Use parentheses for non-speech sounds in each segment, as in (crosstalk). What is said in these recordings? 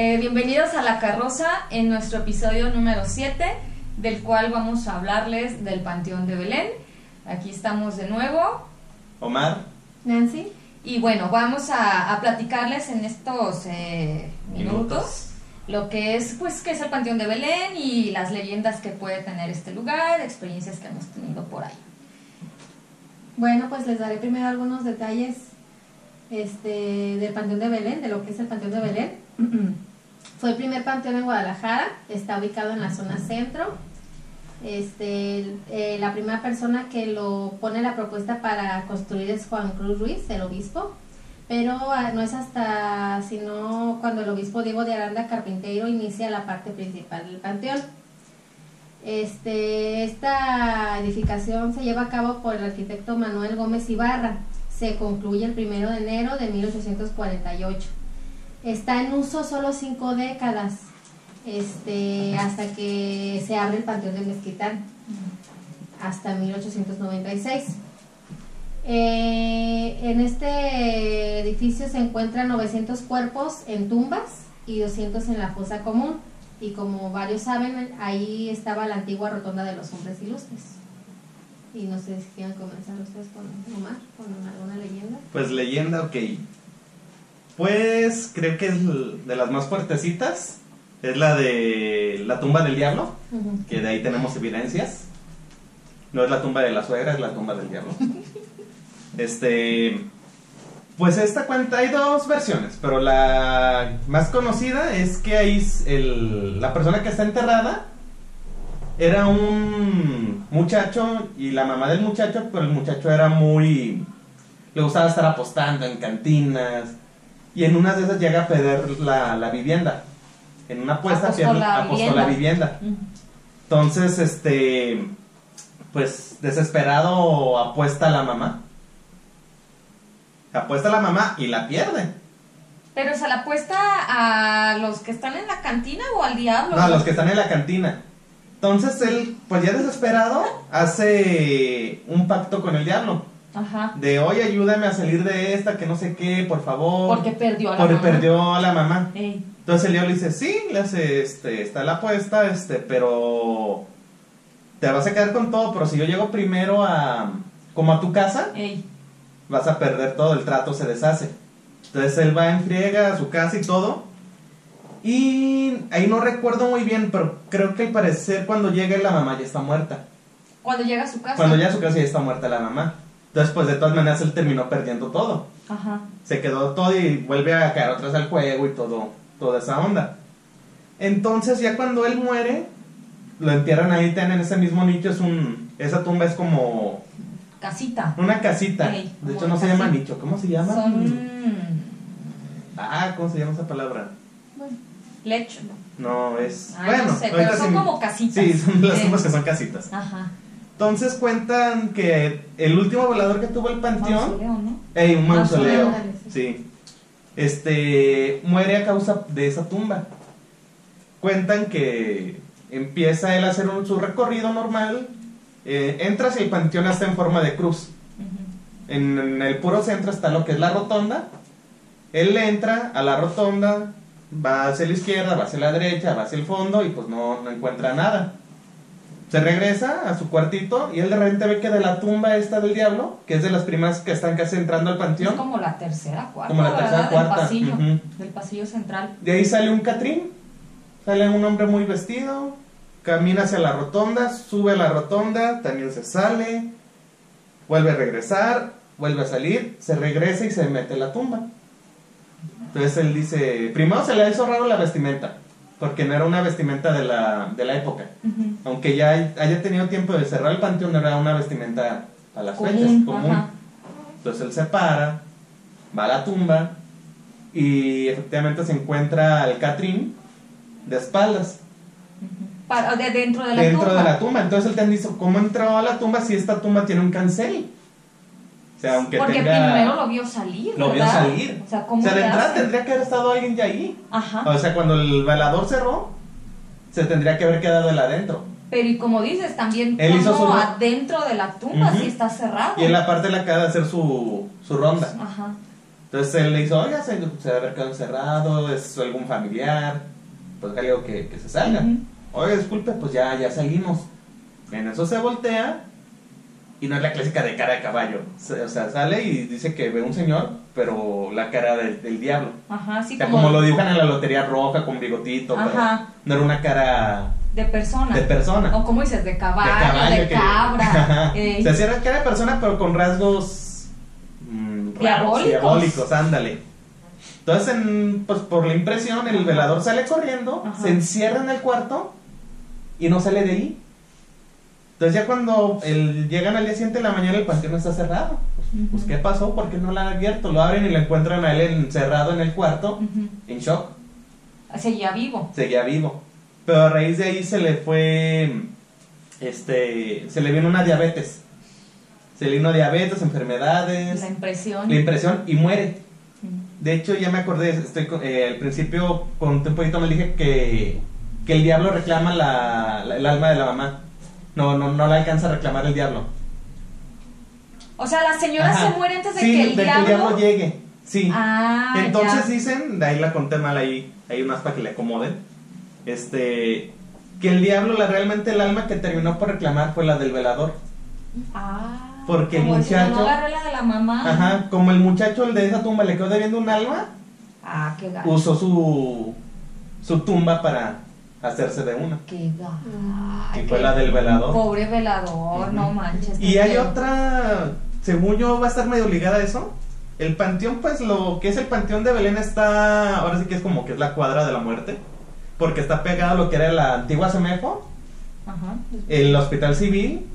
Eh, bienvenidos a La Carroza en nuestro episodio número 7, del cual vamos a hablarles del Panteón de Belén. Aquí estamos de nuevo. Omar. Nancy. Y bueno, vamos a, a platicarles en estos eh, minutos, Minutos. lo que es, pues, qué es el Panteón de Belén y las leyendas que puede tener este lugar, experiencias que hemos tenido por ahí. Bueno, pues les daré primero algunos detalles este, del Panteón de Belén, de lo que es el Panteón de Belén. (clears throat) Fue el primer panteón en Guadalajara, está ubicado en la zona centro. Este, eh, la primera persona que lo pone la propuesta para construir es Juan Cruz Ruiz, el obispo, pero ah, no es hasta sino cuando el obispo Diego de Aranda Carpinteiro inicia la parte principal del panteón. Este, esta edificación se lleva a cabo por el arquitecto Manuel Gómez Ibarra. Se concluye el primero de enero de 1848. Está en uso solo cinco décadas, este, hasta que se abre el Panteón de Mezquitán, hasta 1896. Eh, en este edificio se encuentran 900 cuerpos en tumbas y 200 en la fosa común. Y como varios saben, ahí estaba la antigua rotonda de los hombres ilustres. Y no sé si quieren comenzar ustedes con Omar, con alguna leyenda. Pues leyenda, ok. Pues creo que es de las más fuertecitas. Es la de la tumba del diablo, que de ahí tenemos evidencias. No es la tumba de la suegra, es la tumba del diablo. (laughs) Este. Pues esta cuenta, hay dos versiones, pero la más conocida es que ahí el- la persona que está enterrada era un muchacho y la mamá del muchacho, pero el muchacho era muy... Le gustaba estar apostando en cantinas y en una de esas llega a perder la, la vivienda. En una apuesta Apostó pierde- la apostó la vivienda. vivienda. Entonces, este, pues desesperado apuesta a la mamá. Apuesta a la mamá y la pierde. Pero se la apuesta a los que están en la cantina o al diablo. No, a los que están en la cantina. Entonces él, pues ya desesperado, hace un pacto con el diablo. Ajá. De, oye, ayúdame a salir de esta, que no sé qué, por favor. Porque perdió a la Porque mamá. perdió a la mamá. Ey. Entonces el diablo le dice, sí, le hace, este, está la apuesta, este, pero te vas a quedar con todo, pero si yo llego primero a, como a tu casa, Ey. vas a perder todo, el trato se deshace. Entonces él va en friega a su casa y todo. Y ahí no recuerdo muy bien, pero creo que al parecer cuando llega la mamá ya está muerta. Cuando llega a su casa. Cuando llega a su casa ya está muerta la mamá. Entonces pues de todas maneras él terminó perdiendo todo. Ajá. Se quedó todo y vuelve a caer otra vez al juego y todo, toda esa onda. Entonces ya cuando él muere, lo entierran ahí, tienen ese mismo nicho, es un, esa tumba es como Casita. una casita. De hecho no se llama nicho, ¿cómo se llama? Son. Ah, ¿cómo se llama esa palabra? Bueno, Lecho. No, es... Ay, bueno, no sé, pero son sí- como casitas. Sí, son las tumbas que son casitas. Ajá. Entonces cuentan que el último volador que tuvo el panteón... Mausoleo, ¿no? Ey, un mausoleo. Mausoleo. Sí. Este muere a causa de esa tumba. Cuentan que empieza él a hacer un- su recorrido normal. eh, entras y el panteón está en forma de cruz. En, en el puro centro está lo que es la rotonda. Él entra a la rotonda, va hacia la izquierda, va hacia la derecha, va hacia el fondo y pues no, no encuentra nada. Se regresa a su cuartito y él de repente ve que de la tumba esta del diablo, que es de las primas que están casi entrando al panteón, Es como la tercera, cuarta. Como la tercera, ¿verdad? cuarta, Del pasillo. Del pasillo central. De ahí sale un Catrín, sale un hombre muy vestido, camina hacia la rotonda, sube a la rotonda, también se sale, vuelve a regresar, vuelve a salir, se regresa y se mete a la tumba. Entonces él dice, primero se le hizo raro la vestimenta, porque no era una vestimenta de la, de la época. Aunque ya hay- haya tenido tiempo de cerrar el panteón, era una vestimenta a las Común, fechas, común. ajá. Entonces él se para, va a la tumba y efectivamente se encuentra al Catrín de espaldas Para, de dentro de la dentro tumba. de la tumba. Entonces él te dice, ¿cómo entró a la tumba si esta tumba tiene un cancel? O sea, aunque Porque tenga... primero lo vio salir. lo vio salir. O sea, ¿cómo O sea, de entrada tendría que haber estado alguien ya ahí. Ajá. O sea, cuando el velador cerró, se tendría que haber quedado él adentro. Pero y como dices, también Él hizo como su- adentro de la tumba Ujú. sí está cerrado. Y en la parte le acaba de hacer su, su ronda. Ajá. Entonces él le dijo, oiga, se, se debe haber quedado encerrado, es algún familiar, pues algo que, que se salga. Ujú. Oiga, disculpe, pues ya, ya salimos. En eso se voltea y no es la clásica de cara de caballo. O sea, sale y dice que ve un señor, pero la cara del, del diablo. Ajá, sí, o sea, como, lo dibujan en la lotería roja con bigotito, pero Ajá. no era una cara de persona. de persona. O como dices, de caballo, de, caballo que- cabra. (laughs) Eh, O sea, sí era cara de persona, pero con rasgos mm, raros, Diabólicos. diabólicos, ándale. Entonces, en- pues por la impresión, el velador sale corriendo, Ajá. se encierra en el cuarto y no sale de ahí. Entonces ya cuando el- llegan al día siguiente de la mañana el panteón está cerrado. Pues, pues, ¿qué pasó? ¿Por qué no lo han abierto? Lo abren y lo encuentran a él encerrado en el cuarto, ujú. en shock. Seguía vivo. Seguía vivo. Pero a raíz de ahí se le fue, este, se le vino una diabetes. Se le vino diabetes, enfermedades, La impresión. la impresión y muere. De hecho, ya me acordé, estoy con- eh, al principio, con un poquito me dije que, que el diablo reclama la, la- el alma de la mamá. No, no, no la alcanza a reclamar el diablo. O sea, la señora Ajá. se muere antes de Sí, que el de diablo. llegue. Sí. Ah, Entonces ya. dicen, de ahí la conté mal ahí, hay unas para que le acomoden. Este, que el diablo, la, realmente el alma que terminó por reclamar fue la del velador. Ah, Porque el muchacho- No la de la mamá. Ajá, como el muchacho, el de esa tumba, le quedó debiendo un alma, Ah, qué gato. usó su, su tumba para hacerse de una. Qué gato. Y Ay, fue qué- la del velador. Pobre velador, no manches. Y hay feo. otra, según yo, va a estar medio ligada a eso. El panteón, pues lo que es el panteón de Belén está, ahora sí que es como que es la cuadra de la muerte, porque está pegado a lo que era la antigua Semefo, Ajá. el hospital civil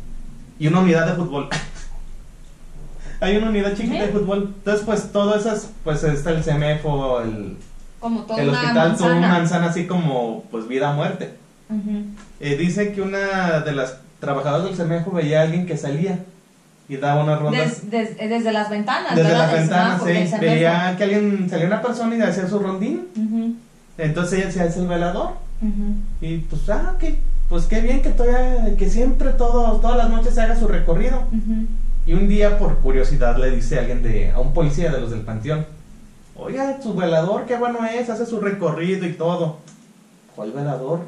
y una unidad de fútbol. (laughs) hay una unidad chiquita de fútbol. Entonces, pues todo esas, pues está el Semefo, el, Como toda el una hospital, toda una manzana. manzana así como, pues vida muerte. Ujú. Eh, dice que una de las trabajadoras del Semefo veía a alguien que salía y daba unas rondas. Des- des- desde las ventanas, Desde ¿verdad? las ventanas, sí. Veía que alguien salía una persona y hacía su rondín. Ujú, Entonces ella decía, es el velador. ujú. Y pues, ah, que, pues qué bien que todavía, que siempre todos, todas las noches se haga su recorrido. Y un día, por curiosidad, le dice a alguien de, a un policía de los del panteón, oiga, su velador, qué bueno es, hace su recorrido y todo. ¿Cuál velador?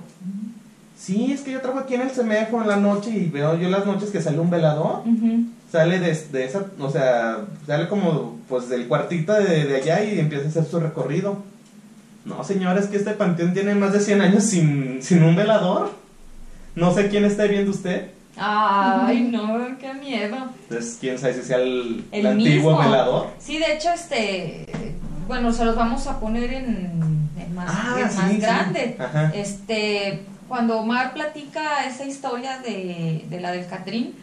Sí, es que yo trabajo aquí en el Semefo en la noche y veo yo las noches que sale un velador. Ujú. sale de, de esa, o sea, sale como pues del cuartito de, de allá y empieza a hacer su recorrido. No, señores, que este panteón tiene más de 100 años sin, sin un velador. No sé quién está viendo usted. Ay, no, qué miedo. Entonces, quién sabe si sea el, El el antiguo mismo. velador. Sí, de hecho, este, bueno, se los vamos a poner en, en más, Ah, en sí, más sí. grande. Ajá. Este, cuando Omar platica esa historia de, de la del Catrín,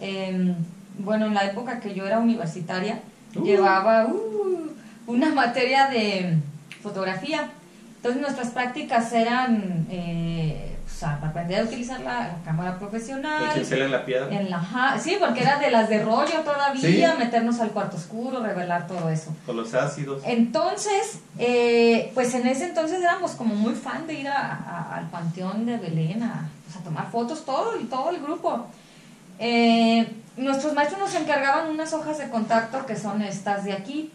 em, bueno, en la época que yo era universitaria, Uh. llevaba uh, una materia de fotografía. Entonces nuestras prácticas eran eh, pues, a- aprender a utilizar la, la cámara El profesional, en la piedra. en la ja- sí, porque era de las de rollo todavía, Sí. meternos al cuarto oscuro, revelar todo eso. Con los ácidos. Entonces, eh, pues en ese entonces éramos como muy fan de ir a- a- al Panteón de Belén a, pues, a tomar fotos, todo, el- todo el grupo. Eh, nuestros maestros nos encargaban unas hojas de contacto que son estas de aquí.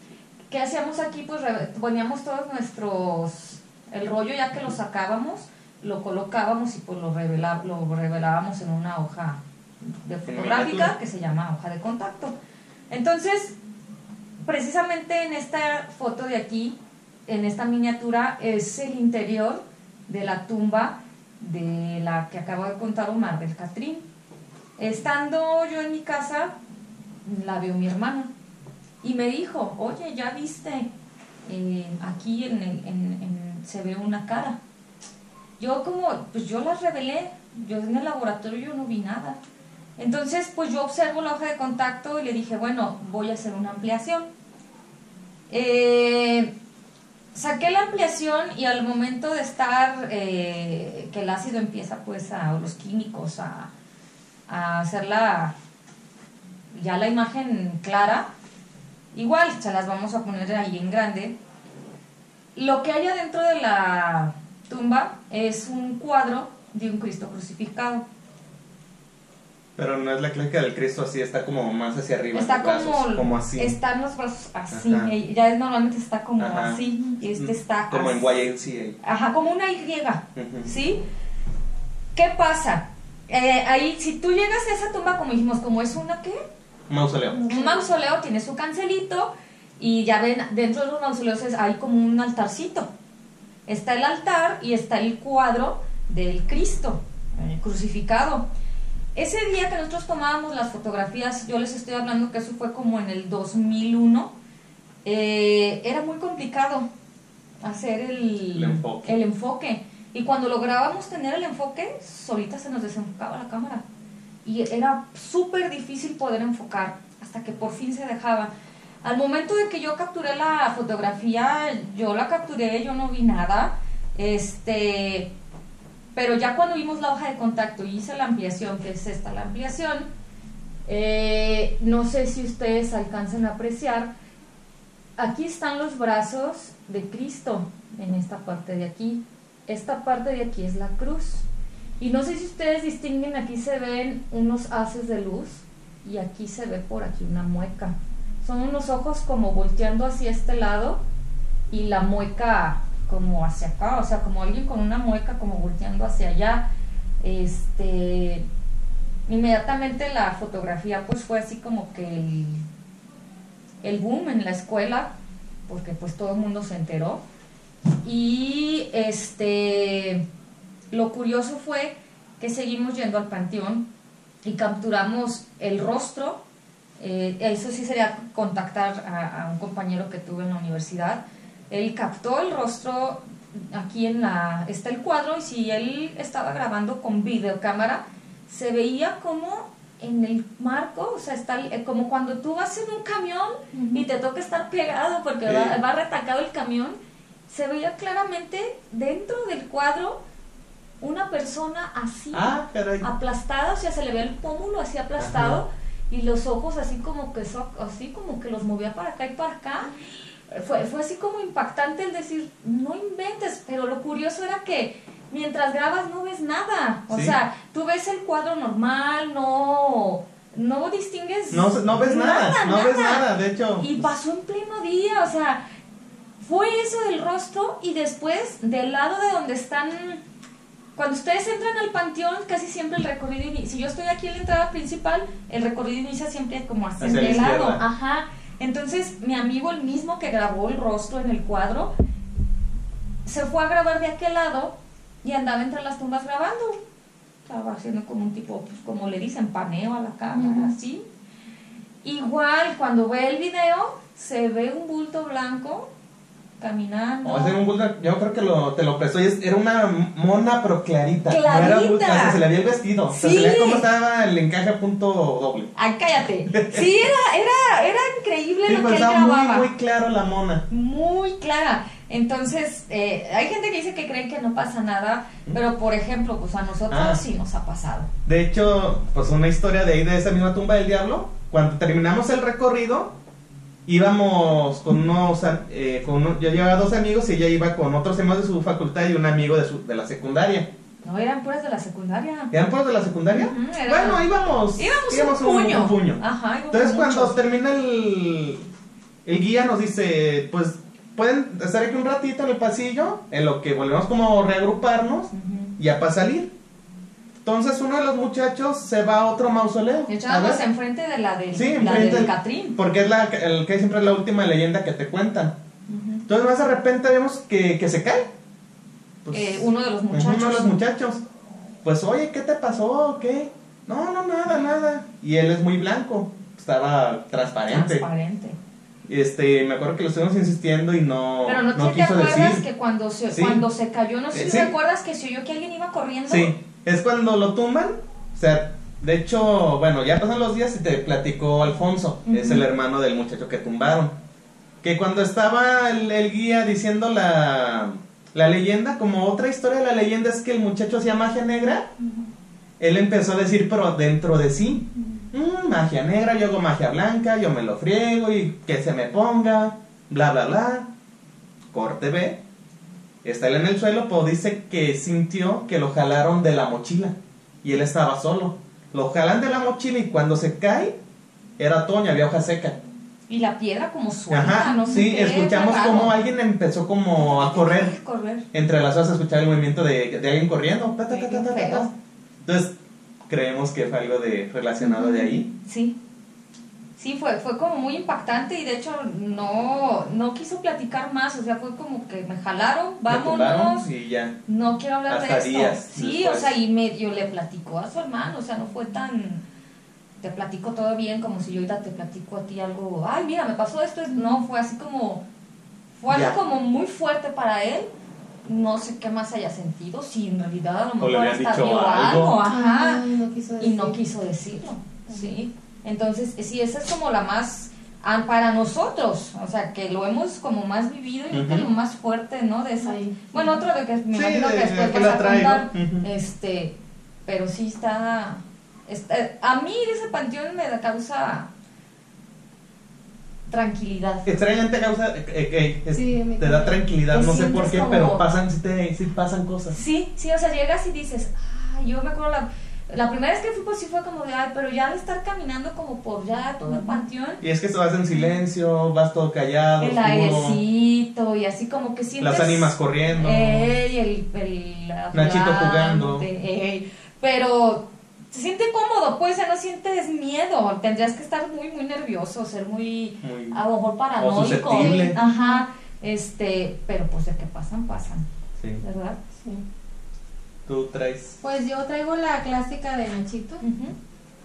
¿Qué hacíamos aquí? Pues poníamos todos nuestros, el rollo ya que lo sacábamos, lo colocábamos y pues lo, revela- lo revelábamos en una hoja de fotográfica que se llama hoja de contacto. Entonces, precisamente en esta foto de aquí, en esta miniatura, es el interior de la tumba de la que acabo de contar Omar del Catrín. Estando yo en mi casa, la vio mi hermano y me dijo, oye, ya viste, Eh, aquí en el- en- en- se ve una cara. Yo como, pues yo las revelé, yo en el laboratorio yo no vi nada. Entonces, pues yo observo la hoja de contacto y le dije, bueno, voy a hacer una ampliación. Eh, saqué la ampliación y al momento de estar, eh, que el ácido empieza pues a, o los químicos a, a hacer la, ya la imagen clara, igual se las vamos a poner ahí en grande. Lo que hay adentro de la tumba es un cuadro de un Cristo crucificado. Pero no es la clásica del Cristo así, está como más hacia arriba. Está los brazos, como, como así. están los brazos así, Ajá. y ya es, normalmente está como Ajá. así, y este está Como en así. YMCA. Ajá, como una Y. ¿sí? ¿Qué pasa? Eh, ahí, si tú llegas a esa tumba, como dijimos, como es una qué? Mausoleo. Un mausoleo tiene su cancelito y ya ven, dentro de los mausoleos hay como un altarcito. Está el altar y está el cuadro del Cristo crucificado. Ese día que nosotros tomábamos las fotografías, yo les estoy hablando que eso fue como en el 2001, eh, era muy complicado hacer el, El enfoque. el enfoque. Y cuando lográbamos tener el enfoque, solita se nos desenfocaba la cámara. Y era súper difícil poder enfocar hasta que por fin se dejaba. Al momento de que yo capturé la fotografía, yo la capturé, yo no vi nada. Este, pero ya cuando vimos la hoja de contacto y hice la ampliación, que es esta la ampliación, eh, no sé si ustedes alcancen a apreciar, aquí están los brazos de Cristo en esta parte de aquí. Esta parte de aquí es la cruz. Y no sé si ustedes distinguen, aquí se ven unos haces de luz y aquí se ve por aquí una mueca. Son unos ojos como volteando hacia este lado y la mueca como hacia acá, o sea, como alguien con una mueca como volteando hacia allá. Este, inmediatamente la fotografía pues fue así como que el, el boom en la escuela, porque pues todo el mundo se enteró. Y este, lo curioso fue que seguimos yendo al panteón y capturamos el rostro. Eh, eso sí sería contactar a, a un compañero que tuve en la universidad. Él captó el rostro, aquí en la, está el cuadro, y si él estaba grabando con videocámara, se veía como en el marco, o sea, está eh, como cuando tú vas en un camión y te toca estar pegado porque Sí. va, va retacado el camión, se veía claramente dentro del cuadro una persona así, Ah, aplastada, o sea, se le ve el pómulo así aplastado Ajá. Y los ojos así como que so- así como que los movía para acá y para acá. Fue, fue así como impactante el decir, no inventes, pero lo curioso era que mientras grabas no ves nada. O Sí. sea, tú ves el cuadro normal, no, no distingues. No, no ves nada, no ves nada, de hecho. Y pasó en pleno día, o sea, fue eso del rostro y después del lado de donde están, cuando ustedes entran al panteón, casi siempre el recorrido inicia, si yo estoy aquí en la entrada principal, el recorrido inicia siempre como hacia, Hacia el lado, ajá. Entonces, mi amigo, el mismo que grabó el rostro en el cuadro, se fue a grabar de aquel lado y andaba entre las tumbas grabando. Estaba haciendo como un tipo, pues como le dicen, paneo a la cámara, Ujú. así. Igual, cuando ve el video, se ve un bulto blanco caminando. No, ese era un yo creo que lo, te lo prestó y era una mona pero clarita. No era Clarita. o sea, se le había el vestido. O sea, se le cómo estaba el encaje a punto doble. Ay, cállate. (laughs) Sí, era, era, era increíble Sí, lo que él estaba grababa. muy, muy claro la mona. muy clara. Entonces, eh, hay gente que dice que cree que no pasa nada, pero por ejemplo, pues a nosotros Ah. sí nos ha pasado. De hecho, pues una historia de ahí de esa misma tumba del diablo. Cuando terminamos el recorrido, íbamos con unos, eh, con yo llevaba dos amigos y ella iba con otros amigos de su facultad y un amigo de, su, de la secundaria. No, eran puras de la secundaria. ¿Eran puros de la secundaria? Era- Bueno, íbamos, Íbamos un puño. un puño. Ajá, íbamos Entonces cuando muchos. termina el, el guía nos dice, pues pueden estar aquí un ratito en el pasillo, en lo que volvemos como a reagruparnos Ujú. ya para salir. Entonces uno de los muchachos se va a otro mausoleo. Y a Estábamos ver, enfrente de la del, Sí, la enfrente del del- Catrín. porque es la el que siempre es la última leyenda que te cuentan. Entonces más de repente vemos que, que se cae. Pues, Eh, uno de los muchachos. Uno de los muchachos. Pues oye, ¿qué te pasó? ¿Qué? No, no, nada, nada. Y él es muy blanco. Estaba transparente. Transparente. Este, me acuerdo que lo estuvimos insistiendo y no, Pero no, no te, quiso acuerdas decir. que cuando se, Sí. cuando se cayó, no sé Eh, si sí. recuerdas que se oyó que alguien iba corriendo. Sí, es cuando lo tumban. O sea, de hecho, bueno, ya pasan los días y te platicó Alfonso, es Ujú. el hermano del muchacho que tumbaron. Que cuando estaba el, el guía diciendo la, la leyenda, como otra historia de la leyenda es que el muchacho hacía magia negra, él empezó a decir, pero dentro de sí, "Mm, magia negra, yo hago magia blanca, yo me lo friego y que se me ponga, bla, bla, bla. Corte B. Está él en el suelo, pero dice que sintió que lo jalaron de la mochila y él estaba solo. lo jalan de la mochila y cuando se cae, era otoño, había hoja seca. Y la piedra como suelta, Ajá, no sé sí, qué, escuchamos como alguien empezó como a correr. correr. Entre las hojas escuchaba el movimiento de, de alguien corriendo. ta, ta, ta. Entonces, creemos que fue algo de relacionado de ahí. Sí. Sí, fue, fue como muy impactante y de hecho no, no quiso platicar más, o sea, fue como que me jalaron, Me vámonos, y ya. no quiero hablar Hasta de esto. sí, después. o sea, y medio le platicó a su hermano, o sea, no fue tan, te platico todo bien como si yo ahorita te platico a ti algo, ay, mira, me pasó esto, no, fue así como, fue algo Ya. como muy fuerte para él. No sé qué más haya sentido, si en realidad a lo O le mejor hasta dicho vio algo. algo, ajá Ay, no quiso y no quiso decirlo, ¿sí? Entonces, sí, esa es como la más, ah, para nosotros, o sea, que lo hemos como más vivido y Ujú. lo más fuerte, ¿no? De esa, Sí. bueno, otro de que me Sí, imagino de- que después que vas la a contar, este, pero sí está, está, a mí ese panteón me da causa tranquilidad. Extrañamente causa, eh, eh, es- Sí, a mí te da tranquilidad, Te no sé por qué, como- pero pasan, sí, te, sí pasan cosas. Sí, sí, o sea, llegas y dices, ay, yo me acuerdo la, la primera vez que fui, pues sí fue como de, ay, pero ya al estar caminando como por ya todo el panteón, Y es que vas en silencio, vas todo callado, el oscuro, airecito y así como que sientes... las ánimas corriendo. Ey, el, el Nachito jugando. ey, pero se siente cómodo, pues, sea, no sientes miedo. Tendrías que estar muy, muy nervioso, ser muy, Muy- a lo mejor paranoico. Ajá, este, pero pues de que pasan, pasan, sí. ¿verdad? Sí. Tú traes. Pues yo traigo la clásica de Nachito,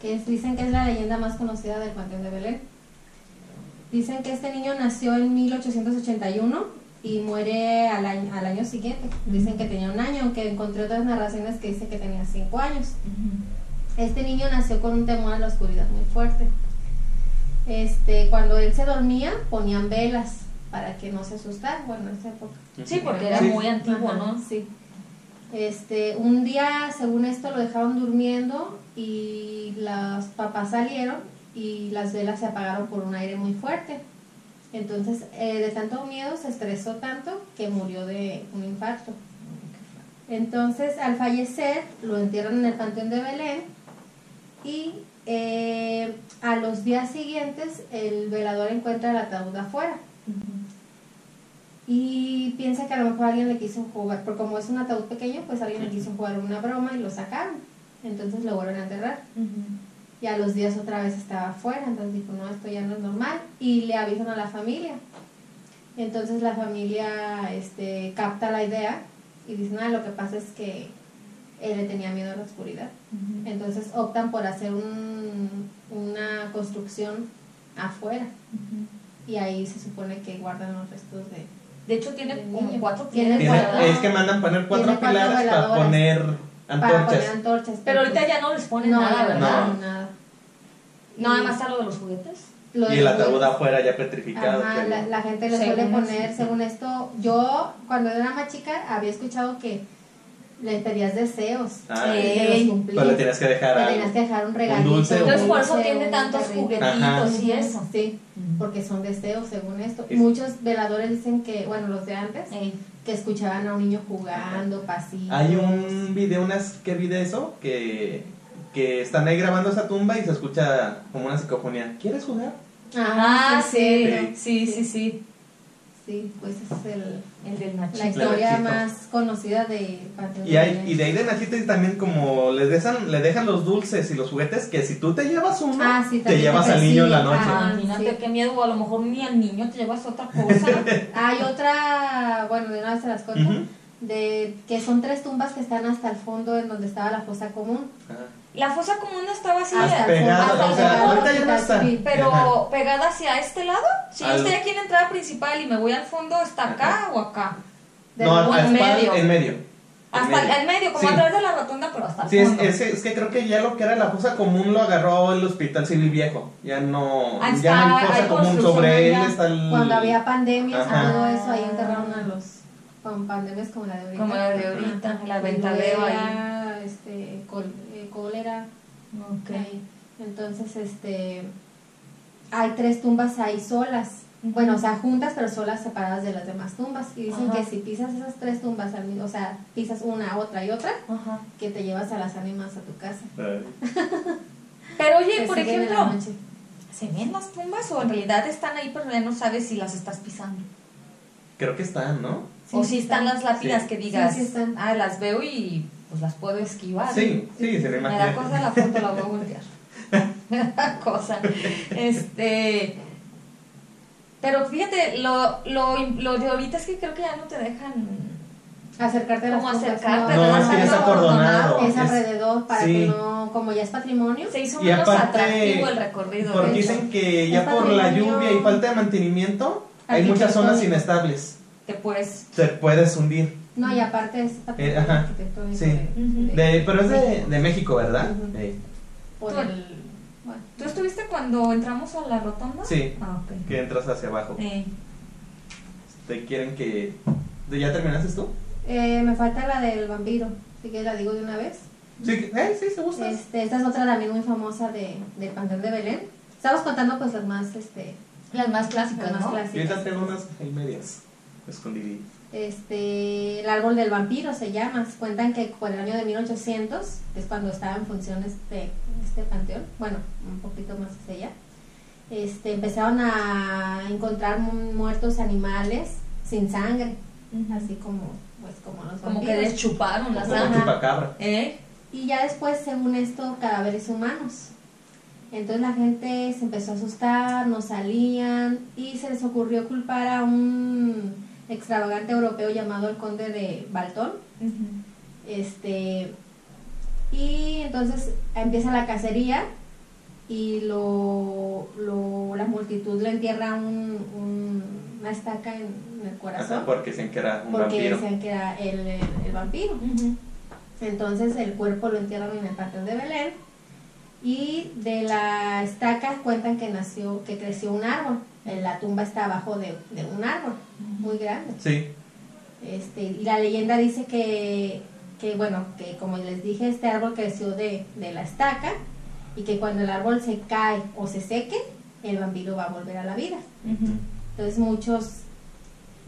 que es- dicen que es la leyenda más conocida del Panteón de Belén. Dicen que este niño nació en 1881 y muere al año, al año siguiente. Dicen que tenía un año, aunque encontré otras narraciones que dicen que tenía cinco años. Este niño nació con un temor a la oscuridad muy fuerte. Este, cuando él se dormía, ponían velas para que no se asustara, bueno, en esa época. Sí, porque era Sí. muy antiguo, Ajá, ¿no? Sí. Este, un día, según esto, lo dejaron durmiendo y los papás salieron y las velas se apagaron por un aire muy fuerte. Entonces, eh, de tanto miedo, se estresó tanto que murió de un infarto. Entonces, al fallecer, lo entierran en el Panteón de Belén y eh, a los días siguientes el velador encuentra el ataúd afuera y piensa que a lo mejor alguien le quiso jugar, porque como es un ataúd pequeño, pues alguien le quiso jugar una broma y lo sacaron. Entonces lo vuelven a enterrar. Y a los días otra vez estaba afuera, entonces dijo, no, esto ya no es normal. Y le avisan a la familia. Entonces la familia este, capta la idea y dicen, ah, lo que pasa es que él le tenía miedo a la oscuridad. Entonces optan por hacer un- una construcción afuera. Y ahí se supone que guardan los restos de... De hecho, tiene como cuatro ¿verdad? es que mandan poner cuatro pilares para poner Para poner antorchas. Pero ahorita ya no les ponen no, nada, ¿verdad? no, nada. Nada Y más está lo de los juguetes. lo Y el ataúd afuera ya petrificado. Ajá, la, la gente le suele poner, según esto, yo cuando era más chica había escuchado que le pedías deseos Ah, y Ey. te los. Pero le tienes que dejar Le algo. tenías que dejar un regalito. dulce o- Entonces por eso dulce, tiene un tantos juguetitos Ajá. y eso. Sí, porque son deseos según esto. Es- Muchos veladores dicen que, bueno, los de antes, Ey. que escuchaban a un niño jugando, pasillos. Hay un video, unas que vi de eso, que, que están ahí grabando esa tumba y se escucha como una psicofonía. ¿Quieres jugar? Ah, sí, sí. sí, sí, sí. Sí, pues ese es el, El del la Nachito. historia Nachito. más conocida de Panteón Y, de hay, y de ahí de Nachito y también como les dejan, le dejan los dulces y los juguetes, que si tú te llevas uno, Ah, sí, te llevas te al niño en la persiguen. noche. Ajá. Imagínate sí. qué miedo, o a lo mejor ni al niño te llevas otra cosa. (laughs) Hay otra, bueno, de una vez se las cuento. De que son tres tumbas que están hasta el fondo en donde estaba la fosa común. Ajá. La fosa común estaba así, Hasta el pegada, fondo, o hasta sea, fondo, ahorita ya no está. pero Ajá. pegada hacia este lado. Si yo Al- estoy aquí en la entrada principal y me voy al fondo, ¿está acá o acá? De No, la- o a en medio. En medio. Hasta el medio, como Sí. atrás de la rotonda, pero hasta el Sí, es, fondo. es, es que creo que ya lo que era la fosa común lo agarró el hospital civil viejo. Ya no, Ah, ya no hay fosa hay común. Sobre él está el. Cuando había pandemias Ajá. y todo eso, ahí enterraron a los con pandemias como la de ahorita. Como la de ahorita, la ventaleo ahí. Cólera, Este, col- eh, cólera. Ok. ahí. Entonces, este, hay tres tumbas ahí solas. Bueno, o sea, juntas pero solas separadas de las demás tumbas. Y dicen Ajá. que si pisas esas tres tumbas, al mismo- o sea, pisas una, otra y otra, Ajá. que te llevas a las ánimas a tu casa. (laughs) Pero oye, por ejemplo. ¿se ven las tumbas o en realidad están ahí pero ya no sabes si las estás pisando? Creo que están, ¿no? o Sí, si están las lápidas Sí. que digas, Sí, sí están. ah, las veo y pues las puedo esquivar. Sí, sí, se le Me da imagina. cosa la foto, la voy a voltear. (laughs) Me da cosa. Este. Pero fíjate, lo, lo, lo de ahorita es que creo que ya no te dejan. Acercarte a las ¿Cómo tumbas, acercarte? no, No, es que ya está acordonado. Es alrededor para sí. que no, como ya es patrimonio, Se hizo Y menos aparte, atractivo el recorrido. Porque dicen que Es ya por la lluvia y falta de mantenimiento, hay muchas zonas inestables. Te puedes. Se puedes hundir. no, y aparte es Eh, ajá. Sí. de-. De, pero es de, de México, ¿verdad? Eh, por Tú- el, bueno, ¿Tú estuviste cuando entramos a la rotonda? Sí. Ah, ok. que entras hacia abajo. Eh, Te quieren que... ¿de- ¿Ya terminaste tú? Eh, me falta la del vampiro, así que la digo de una vez. Sí, eh, sí, se gusta. Este, esta es otra también muy famosa de, del Panteón de Belén. Estamos contando pues las más, este, las más clásicas, las más ¿no? Yo ahorita clásicas. traigo unas ahí medias. Este, el árbol del vampiro se llama. Cuentan que por el año de 1800 es cuando estaba en función este, este panteón. Bueno, un poquito más hacia allá. Este, empezaron a encontrar mu- muertos animales sin sangre, así como, pues, como los Como que les chuparon la Como sangre. ¿Eh? Y ya después, según esto, cadáveres humanos. Entonces la gente se empezó a asustar, no salían y se les ocurrió culpar a un extravagante europeo llamado el conde de Baltón. Este, y entonces empieza la cacería y lo, lo- la multitud le entierra un- un- una estaca en, en el corazón Ajá, porque dicen que era un porque vampiro. decían que era el, el- el vampiro. Entonces el cuerpo lo entierran en el panteón de Belén y de la estaca cuentan que nació, que creció un árbol. En La tumba está abajo de, de un árbol muy grande. Sí. Este, y la leyenda dice que, que, bueno, que como les dije, este árbol creció de, de la estaca y que cuando el árbol se cae o se seque, el vampiro va a volver a la vida. Entonces muchos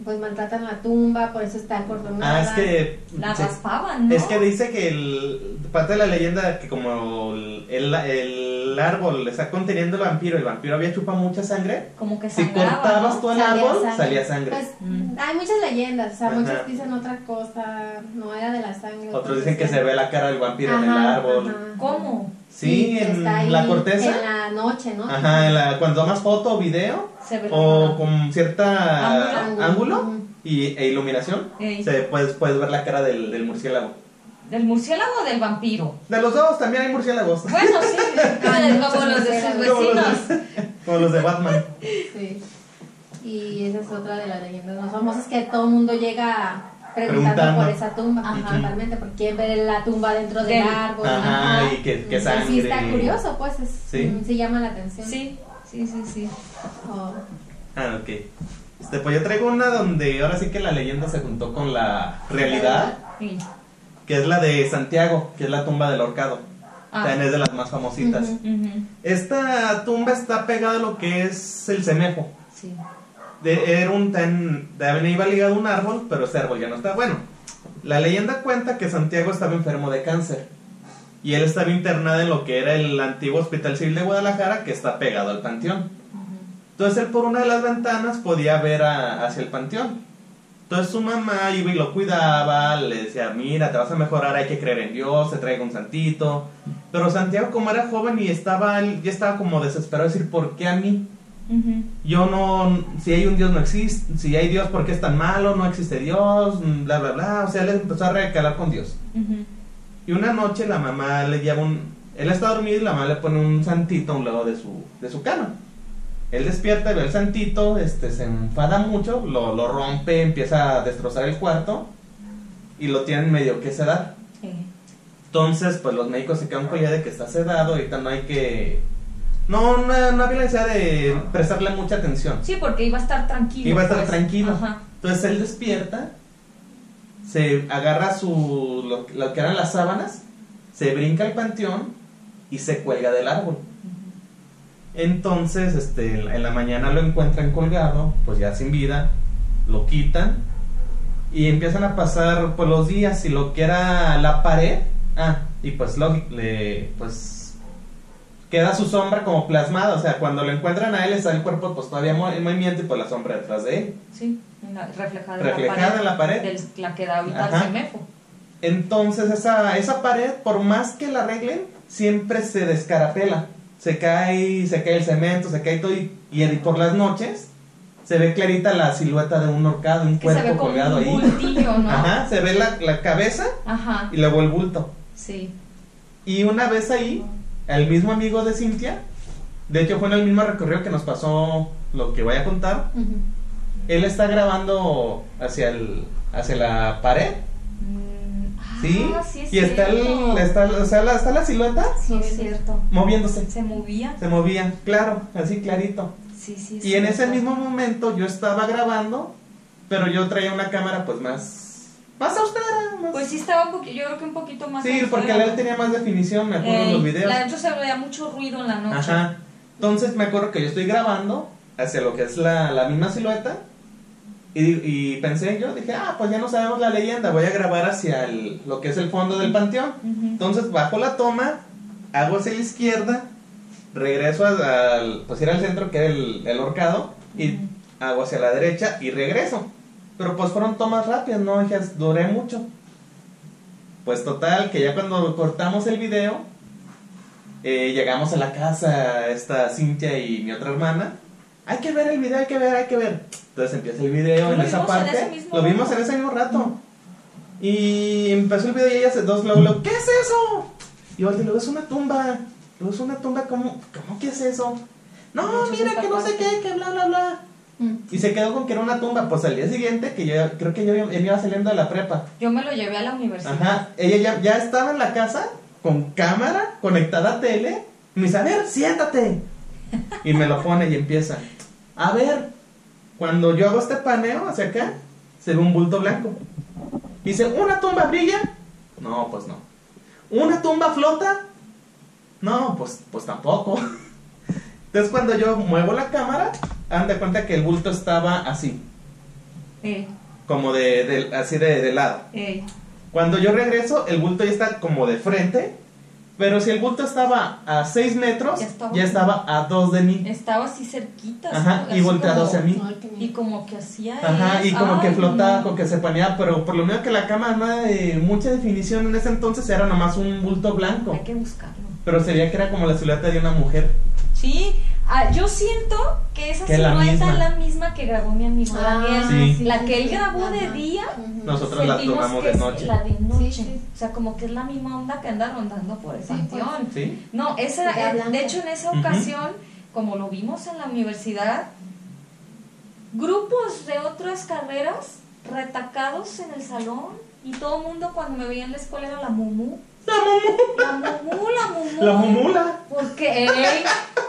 pues maltratan la tumba, por eso está acordonada. Ah, es que... La raspaban, ¿no? Es que dice que el, parte de la leyenda que como el, el, el árbol está conteniendo el vampiro, el vampiro había chupado mucha sangre, Como que si sangraba, cortabas ¿no? todo el Salía árbol, sangre. salía sangre. Pues Mm. hay muchas leyendas, o sea, Ajá. muchos dicen otra cosa, no era de la sangre. Otros dicen que se ve la cara del vampiro en el árbol. ajá. ¿Cómo? Que en ahí la corteza. En la noche, ¿no? Ajá, en la- cuando tomas foto o video, Se ve o con cierta Ángulo. y, e iluminación, Ey. se, puedes, puedes ver la cara del, del murciélago. ¿Del murciélago o del vampiro? De los dos también hay murciélagos. Bueno, sí, (laughs) como los de sus Como los vecinos. de- Como los de Batman. Sí. Y esa es otra de las leyendas más famosas que todo el mundo llega preguntando Preguntando. por esa tumba, Ajá. totalmente, porque quieren ver la tumba dentro del, Del- árbol. Ajá, ajá. y que, que sangre. Sí, está curioso, pues, es, Sí. mm, sí llama la atención. Sí, sí, sí, sí. Oh. Ah, ok. Este, pues yo traigo una donde ahora sí que la leyenda se juntó con la realidad, Sí. que es la de Santiago, que es la tumba del horcado. Ah. También es de las más famositas. Esta tumba está pegada a lo que es el cemejo. Sí. De, era un haber iba ligado a un árbol, pero ese árbol ya no está. Bueno, la leyenda cuenta que Santiago estaba enfermo de cáncer. Y él estaba internado en lo que era el antiguo Hospital Civil de Guadalajara, que está pegado al panteón. Entonces él por una de las ventanas podía ver a- hacia el panteón. Entonces su mamá iba y lo cuidaba, le decía, mira, te vas a mejorar, hay que creer en Dios, te traigo un santito. Pero Santiago como era joven y estaba, ya estaba como desesperado de decir, ¿por qué a mí? Yo no, si hay un Dios no existe, si hay Dios, ¿por qué es tan malo? No existe Dios, bla, bla, bla. O sea, él empezó a recalar con Dios. Ujú. Y una noche la mamá le lleva un... Él está dormido y la mamá le pone un santito a un lado de su, de su cama. Él despierta y ve el santito, este, se enfada mucho, lo, lo rompe, empieza a destrozar el cuarto y lo tienen medio que sedar. Sí. Entonces, pues los médicos se quedan con la idea de que está sedado, ahorita no hay que... No, no, no había la necesidad de prestarle mucha atención. Sí, porque iba a estar tranquilo. Iba a estar pues. tranquilo. Ajá. Entonces él despierta, se agarra su lo, lo que eran las sábanas, se brinca al panteón y se cuelga del árbol. Entonces, este, en la- mañana lo encuentran colgado, pues ya sin vida, lo quitan y empiezan a pasar pues los días y lo que era la pared, ah, y pues lo, le, pues queda su sombra como plasmada, o sea, cuando lo encuentran a él está el cuerpo pues todavía en movimiento y pues la sombra detrás de él. Sí, en la- reflejada, Reflejada en la pared. Del, la que da ahorita el. Entonces esa, esa pared, por más que la arreglen, siempre se descarapela. Se cae, se cae el cemento, se cae todo y, y por las noches se ve clarita la silueta de un horcado, un Que se ve cuerpo como colgado un ahí. bultillo, ¿no? Ajá, se ve la, la cabeza Ajá, y luego el bulto. sí. Y una vez ahí, el mismo amigo de Cintia, de hecho fue en el mismo recorrido que nos pasó lo que voy a contar, él está grabando hacia, el, hacia la pared, Mm, ah, ¿sí? sí es y está, el, está, o sea, la, está la silueta Sí, es cierto. moviéndose. Se movía. Se movía, claro, así clarito. Sí, sí. Y en ese mismo momento yo estaba grabando, pero yo traía una cámara pues más más austera, más- Pues sí estaba un poquito, yo creo que un poquito más. Sí, afuera. porque la él tenía más definición, me acuerdo Eh, los videos. La de hecho se veía mucho ruido en la noche. Ajá. Entonces me acuerdo que yo estoy grabando hacia lo que es la, la misma silueta y, y pensé yo, dije, ah, pues ya no sabemos la leyenda, voy a grabar hacia el- lo que es el fondo del panteón. Entonces bajo la toma, hago hacia la izquierda, regreso al, al- pues ir al centro que era el, el horcado y hago hacia la derecha y regreso. Pero pues fueron tomas rápidas, no ya duré mucho. Pues total, que ya cuando cortamos el video, eh, llegamos a la casa, esta Cintia y mi otra hermana. Hay que ver el video, hay que ver, hay que ver. Entonces empieza el video en esa en parte. lo vimos en ese mismo rato. Y empezó el video y ella se dos luego, luego, ¿qué es eso? Y yo luego es una tumba. Luego es una tumba, ¿cómo, ¿cómo que es eso? No, mira que no sé qué, que bla, bla, bla. Mm. Y se quedó con que era una tumba. Pues al día siguiente, que yo creo que yo él iba saliendo de la prepa. Yo me lo llevé a la universidad. Ajá. Ella ya, ya estaba en la casa con cámara conectada a tele. Y me dice, a ver, siéntate. Y me lo pone y empieza. A ver, cuando yo hago este paneo hacia acá, se ve un bulto blanco. Dice, ¿una tumba brilla? No, pues no. ¿Una tumba flota? No, pues, pues tampoco. (laughs) Entonces cuando yo muevo la cámara, hagan de cuenta que el bulto estaba así, Eh, como de, de- así de, de lado. eh. Cuando yo regreso, el bulto ya está como de frente, pero si el bulto estaba a 6 metros, Ya ya estaba- estaba, a 2 de mí. Estaba así cerquita. Ajá, así y volteado hacia mí. Y como que hacía. Ajá, y como que flotaba, no. como que se paneaba, pero por lo menos que la cámara no era de mucha definición en ese entonces, era nomás un bulto blanco. Hay que buscarlo. Pero se veía que era como la silueta de una mujer. Sí, ah, yo siento que esa Que es la silueta misma. es la misma que grabó mi amigo Ah, Daniel. Sí. La que él grabó de día. Nosotros la sentimos tomamos que de es noche. La de noche. Sí, sí. O sea, como que es la misma onda que anda rondando por el Sí, panteón. ¿Sí? No, esa, Era eh, de hecho en esa ocasión, como lo vimos en la universidad, grupos de otras carreras retacados en el salón y todo el mundo cuando me veía en la escuela era la mumu. ¡La mumu! La mumu, la mumu. ¡La mumula! Porque, ey,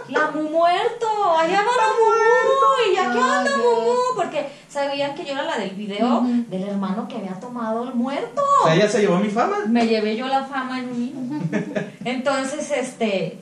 la mu muerto, allá va la mumu, y ya, ¿qué onda, mumu? Porque sabían que yo era la del video del hermano que había tomado el muerto. O sea, ella se llevó mi fama. Me llevé yo la fama en mí. Entonces, este,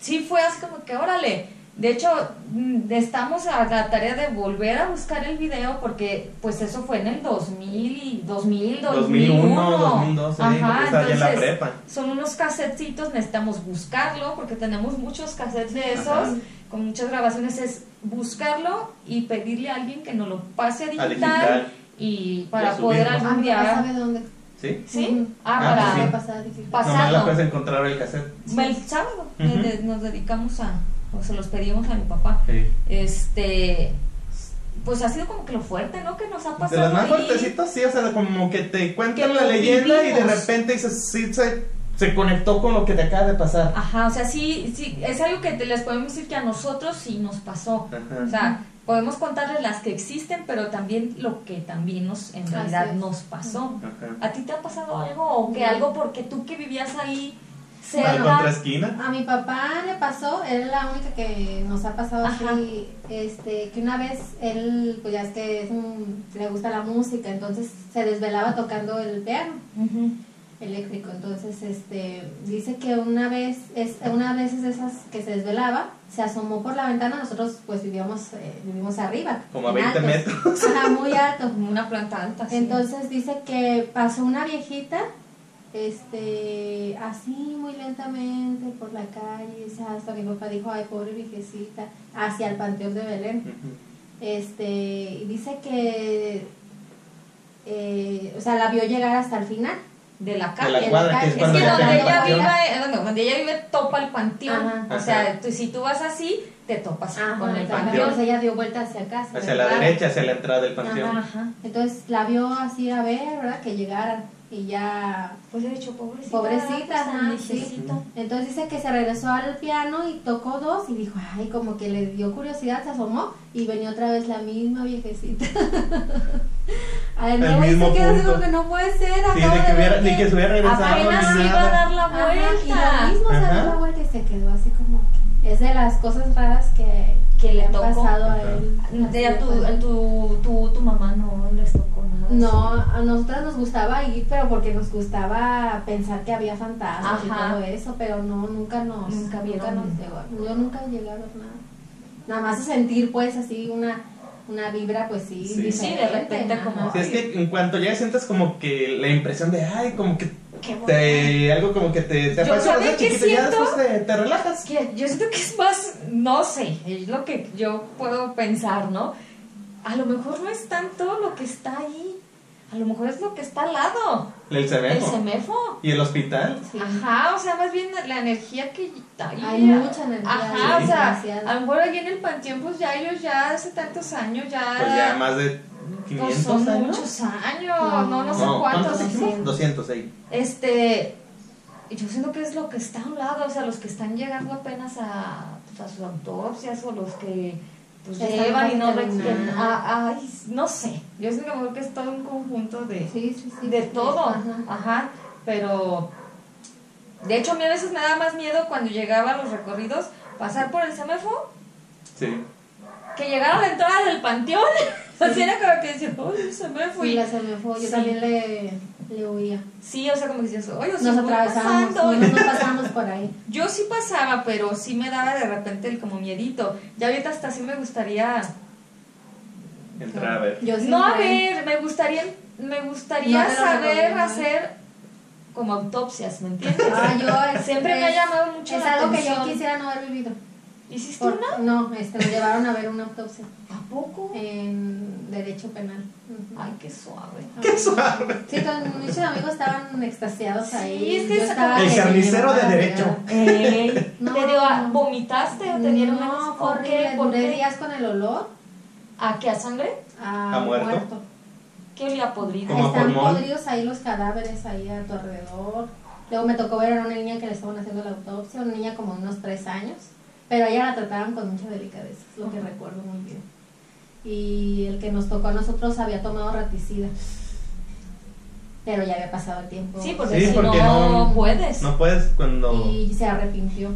sí fue así como que, órale. De hecho, mm, estamos a la tarea de volver a buscar el video porque, pues, eso fue en el 2000 y 2000, 2001. 2001, 2002, sí, porque estaba ya en la prepa. son unos casetcitos, necesitamos buscarlo porque tenemos muchos cassettes de esos, Ajá. con muchas grabaciones. Es buscarlo y pedirle a alguien que nos lo pase a digital, digital. y para Y a poder. Ah, algún día. sabe dónde. ¿Sí? ¿Sí? Ah, Ah, para pues sí. pasar difícil. Pa- Nomás la puedes encontrar el cassette. el sábado. Eh, de- nos dedicamos a, o se los pedimos a mi papá. Sí. Este, pues ha sido como que lo fuerte, ¿no? Que nos ha pasado. De los más ahí. fuertecitos, sí, o sea, como que te cuentan Que la leyenda y de repente dices, sí, se, se conectó con lo que te acaba de pasar. Ajá, o sea, sí, sí, es algo que te- les podemos decir que a nosotros sí nos pasó. Ajá. O sea, podemos contarles las que existen, pero también lo que también nos, en realidad nos pasó. Ajá. ¿A ti te ha pasado algo? ¿O que algo porque tú que vivías ahí Cerca? contraesquina. A mi papá le pasó, él es la única que nos ha pasado Ajá. así, este, que una vez él, pues ya es que es un- le gusta la música, entonces se desvelaba tocando el piano. Ujú. eléctrico. Entonces, este, dice que una vez, es, una vez es de esas que se desvelaba, se asomó por la ventana, nosotros pues vivíamos, eh, vivimos arriba. Como a en 20 altos. metros. Ajá, muy alto. Como una planta alta. sí. Entonces dice que pasó una viejita, este, así muy lentamente por la calle, dice, hasta mi papá dijo, ay, pobre viejecita, hacia el Panteón de Belén. Ujú. Este, y dice que, eh, o sea, la vio llegar hasta el final. de la De calle. la que es que donde ella, panteón. vive, eh, donde, donde ella vive topa el panteón. Ajá. O sea, tú, si tú vas así, te topas Ajá, con el entonces, panteón. ella dio vuelta hacia acá. Hacia la derecha, hacia la entrada del panteón. Ajá. Ajá. Entonces la vio así a ver, ¿verdad? Que llegaran y ya... Pues he dicho, pobrecita. Pobrecita. Pues, ajá, tan sí. Entonces dice que se regresó al piano y tocó dos y dijo, ay, como que le dio curiosidad, se asomó y venía otra vez la misma viejecita. (laughs) Ay, El no, y mismo se quedó así punto. como que no puede ser, Sí, acabo de que, hubiera, ver ni que se hubiera regresado Apenas iba a dar la Ajá, y vuelta. lo mismo se dio la vuelta y se quedó así como que es de las cosas raras que, Que le han tocó. pasado a él. De a tu, de a tu, tu, tu mamá no les tocó. No, a nosotras nos gustaba ir, pero porque nos gustaba pensar que había fantasmas y todo eso, pero no, nunca nos, Nunca vieron. nos llegó. Yo nunca llegué a ver nada. Nada más a sentir, pues, así una, una vibra, pues sí. Sí. Sí, de repente como- Sí, es que en cuanto ya sientes como que la impresión de, ay, como que Qué bueno. te, algo como que te, te Yo, apasiona, ¿saben ¿no? qué chiquito, ya después te, te relajas. que yo siento que es más, no sé, es lo que yo puedo pensar, ¿no? A lo mejor no es tanto lo que está ahí, a lo mejor es lo que está al lado, El el cemento. semefo. Y el hospital. Sí. Ajá, o sea, más bien la energía que ahí. Hay mucha energía. Ajá, o sea, a lo mejor allí en el panteón, pues ya ellos ya hace tantos años ya... Pues ya más de pues 500 son años. muchos años, No, no, no, sé No, cuántos. ¿cuántos dijimos? sí. 200 ahí. Este, yo siento que es lo que está a un lado, o sea, los que están llegando apenas a, pues, a sus autopsias o los que pues, Están llevan y no requieren. ah, Ay, no sé, yo siento como que es todo un conjunto de, Sí, sí, sí. de todo, Ajá. ajá, pero de hecho a mí a veces me daba más miedo cuando llegaba a los recorridos pasar por el semáforo Sí. que llegar a la entrada del panteón. (laughs) Así era como que decía, ¡ay, el semáforo! Sí, Y- la se me fue. Yo Sí. también le, le huía. Sí, o sea, como que decías, oye, Nos pasando". no, nos pasamos por ahí. (laughs) Yo sí pasaba, pero sí me daba de repente el como miedito. Ya ahorita hasta sí me gustaría... Entrar a ver. Yo No, a ver, me gustaría, me gustaría No saber recomiendo, hacer como autopsias, ¿me entiendes? Ah, yo es- Siempre me ha es- llamado mucho Es la algo que atención. yo quisiera no haber vivido. ¿Hiciste Por- una? No, este, me llevaron a ver una autopsia ¿A poco? en Derecho Penal. Ay, qué suave. ¡Qué suave! Sí, con muchos amigos estaban extasiados Sí, ahí. es que Yo estaba El carnicero de derecho. ver. Ey, No. ¿Te dio, a- ¿Vomitaste o te dieron No, fue ¿Por qué? horrible. ¿Por qué? días con el olor ¿A qué? ¿A sangre? a, ¿A muerto? ¿Qué olía podrido? Están podridos ahí los cadáveres ahí a tu alrededor. Luego me tocó ver a una niña que le estaban haciendo la autopsia, una niña como de unos tres años, pero ella la trataban con mucha delicadeza, es lo que recuerdo muy bien. Y el que nos tocó a nosotros había tomado raticida, pero ya había pasado el tiempo. Sí, porque Sí, si porque no, no- puedes. No puedes cuando. Y se arrepintió,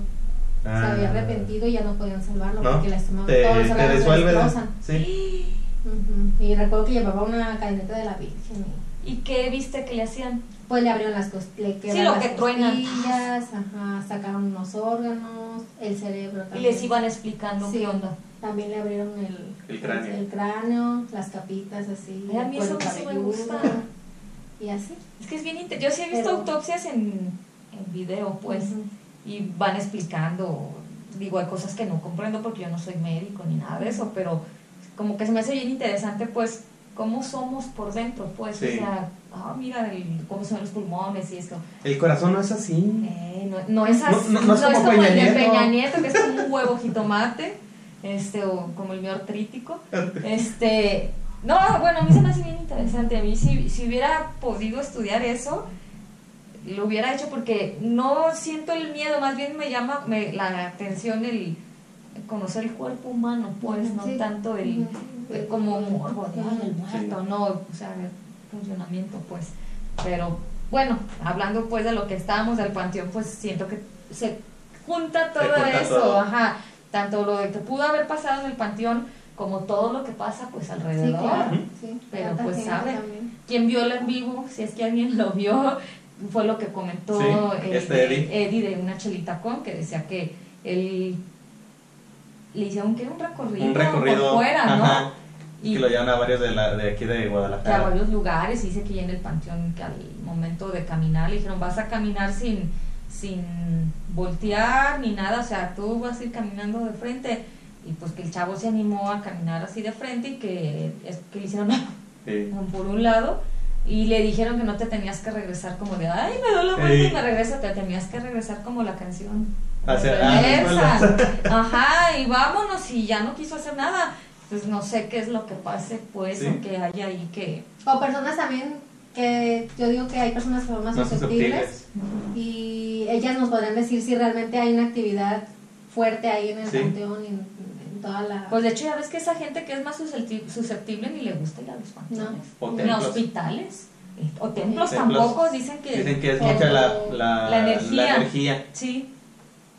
se Ah. había arrepentido y ya no podían salvarlo No, porque te, todos los te disuelve. la-. Sí. Ujú. Y recuerdo que llevaba una cadeneta de la Virgen ¿Y qué viste que le hacían? Pues le abrieron las costillas, le quebraron lo las que costillas, ajá, sacaron unos órganos, el cerebro Y también. les iban explicando Sí. qué onda. También le abrieron el, El cráneo. el cráneo, las capitas así, Ay, a mí eso sí me gusta. Y así. Es que es bien inter- Yo sí he visto Pero- autopsias en, en video, pues, y van explicando. Digo, hay cosas que no comprendo porque yo no soy médico ni nada de eso, pero como que se me hace bien interesante, pues, cómo somos por dentro, pues, Sí. o sea, ah, mira el- cómo son los pulmones y esto. El corazón no es así. Eh, no, no es así, No- no- no es como el de Peña Nieto. Peña Nieto, que es como un (laughs) huevo jitomate, este, o como el mío artrítico. (laughs) Este, no, bueno, a mí se me hace bien interesante. A mí, si, si hubiera podido estudiar eso, lo hubiera hecho porque no siento el miedo, más bien me llama me- la atención el conocer el cuerpo humano, pues, no Sí. tanto el. El como morbo, Sí. muerto, no, o sea, funcionamiento, pues. Pero bueno, hablando pues de lo que estábamos del panteón, pues siento que se junta todo junta eso, todo. ajá, tanto lo de que pudo haber pasado en el panteón como todo lo que pasa pues Sí, alrededor. claro. Ujú. Sí, Pero, tanta pues, sabe. Quien vio el en vivo, si es que alguien lo vio, fue lo que comentó Sí, eh, este Eddie. Eddie de una chelita con, que decía que él le hicieron que un recorrido, Un recorrido. por fuera, ¿no? Y que lo llevan a varios de, la, de aquí de que a Guadalajara. varios lugares, y dice que ya en el panteón, que al momento de caminar, le dijeron, vas a caminar sin, sin voltear ni nada, o sea, tú vas a ir caminando de frente. Y pues que el chavo se animó a caminar así de frente y que, es, que le hicieron (laughs) Sí. por un lado y le dijeron que no te tenías que regresar como de ay me duele la vuelta Sí. y me regreso te tenías que regresar como la canción Hacia- ah, ajá y vámonos y ya no quiso hacer nada pues no sé qué es lo que pase pues Sí. o que haya ahí que O personas también que yo digo que hay personas que son más Más susceptibles susceptibles. y ellas nos podrán decir si realmente hay una actividad fuerte ahí en el Sí. panteón y en, en toda la... pues de hecho ya ves que esa gente que es más suscepti- susceptible ni le gusta ir a los panteones O ni a templos. hospitales eh, o templos, Templos. tampoco dicen que Dicen que es mucha la, la, La energía. la energía. sí